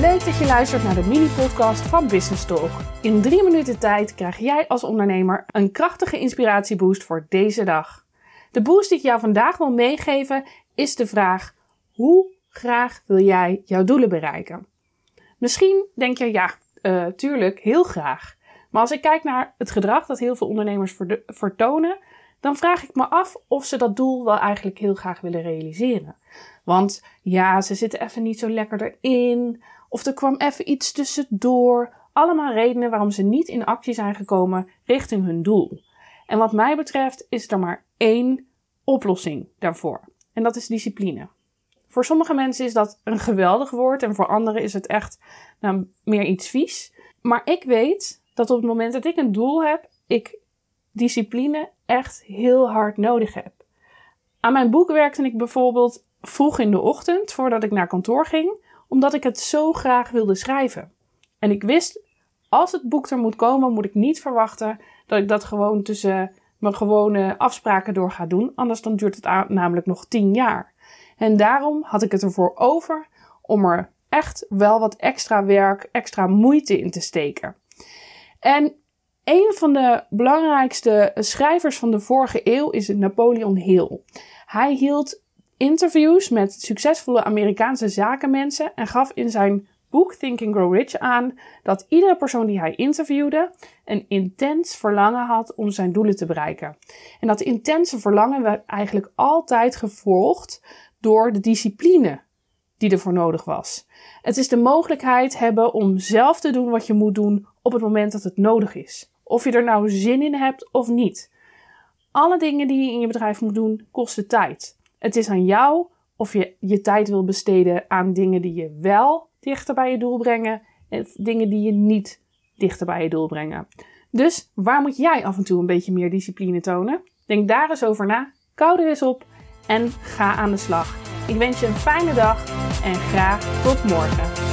Leuk dat je luistert naar de mini-podcast van Business Talk. In drie minuten tijd krijg jij als ondernemer een krachtige inspiratieboost voor deze dag. De boost die ik jou vandaag wil meegeven is de vraag: hoe graag wil jij jouw doelen bereiken? Misschien denk je ja, uh, tuurlijk, heel graag. Maar als ik kijk naar het gedrag dat heel veel ondernemers vertonen, dan vraag ik me af of ze dat doel wel eigenlijk heel graag willen realiseren. Want ja, ze zitten even niet zo lekker erin, of er kwam even iets tussendoor. Allemaal redenen waarom ze niet in actie zijn gekomen richting hun doel. En wat mij betreft is er maar één oplossing daarvoor. En dat is discipline. Voor sommige mensen is dat een geweldig woord en voor anderen is het echt nou, meer iets vies. Maar ik weet dat op het moment dat ik een doel heb, ik discipline echt heel hard nodig heb. Aan mijn boek werkte ik bijvoorbeeld vroeg in de ochtend voordat ik naar kantoor ging, omdat ik het zo graag wilde schrijven. En ik wist, als het boek er moet komen, moet ik niet verwachten dat ik dat gewoon tussen mijn gewone afspraken door ga doen. Anders dan duurt het namelijk nog tien jaar. En daarom had ik het ervoor over om er echt wel wat extra werk, extra moeite in te steken. En een van de belangrijkste schrijvers van de vorige eeuw is Napoleon Hill. Hij hield interviews met succesvolle Amerikaanse zakenmensen en gaf in zijn boek Think and Grow Rich aan dat iedere persoon die hij interviewde een intens verlangen had om zijn doelen te bereiken. En dat intense verlangen werd eigenlijk altijd gevolgd door de discipline die ervoor nodig was. Het is de mogelijkheid hebben om zelf te doen wat je moet doen op het moment dat het nodig is. Of je er nou zin in hebt of niet. Alle dingen die je in je bedrijf moet doen kosten tijd. Het is aan jou of je je tijd wil besteden aan dingen die je wel dichter bij je doel brengen en dingen die je niet dichter bij je doel brengen. Dus waar moet jij af en toe een beetje meer discipline tonen? Denk daar eens over na, kou er eens op en ga aan de slag. Ik wens je een fijne dag en graag tot morgen.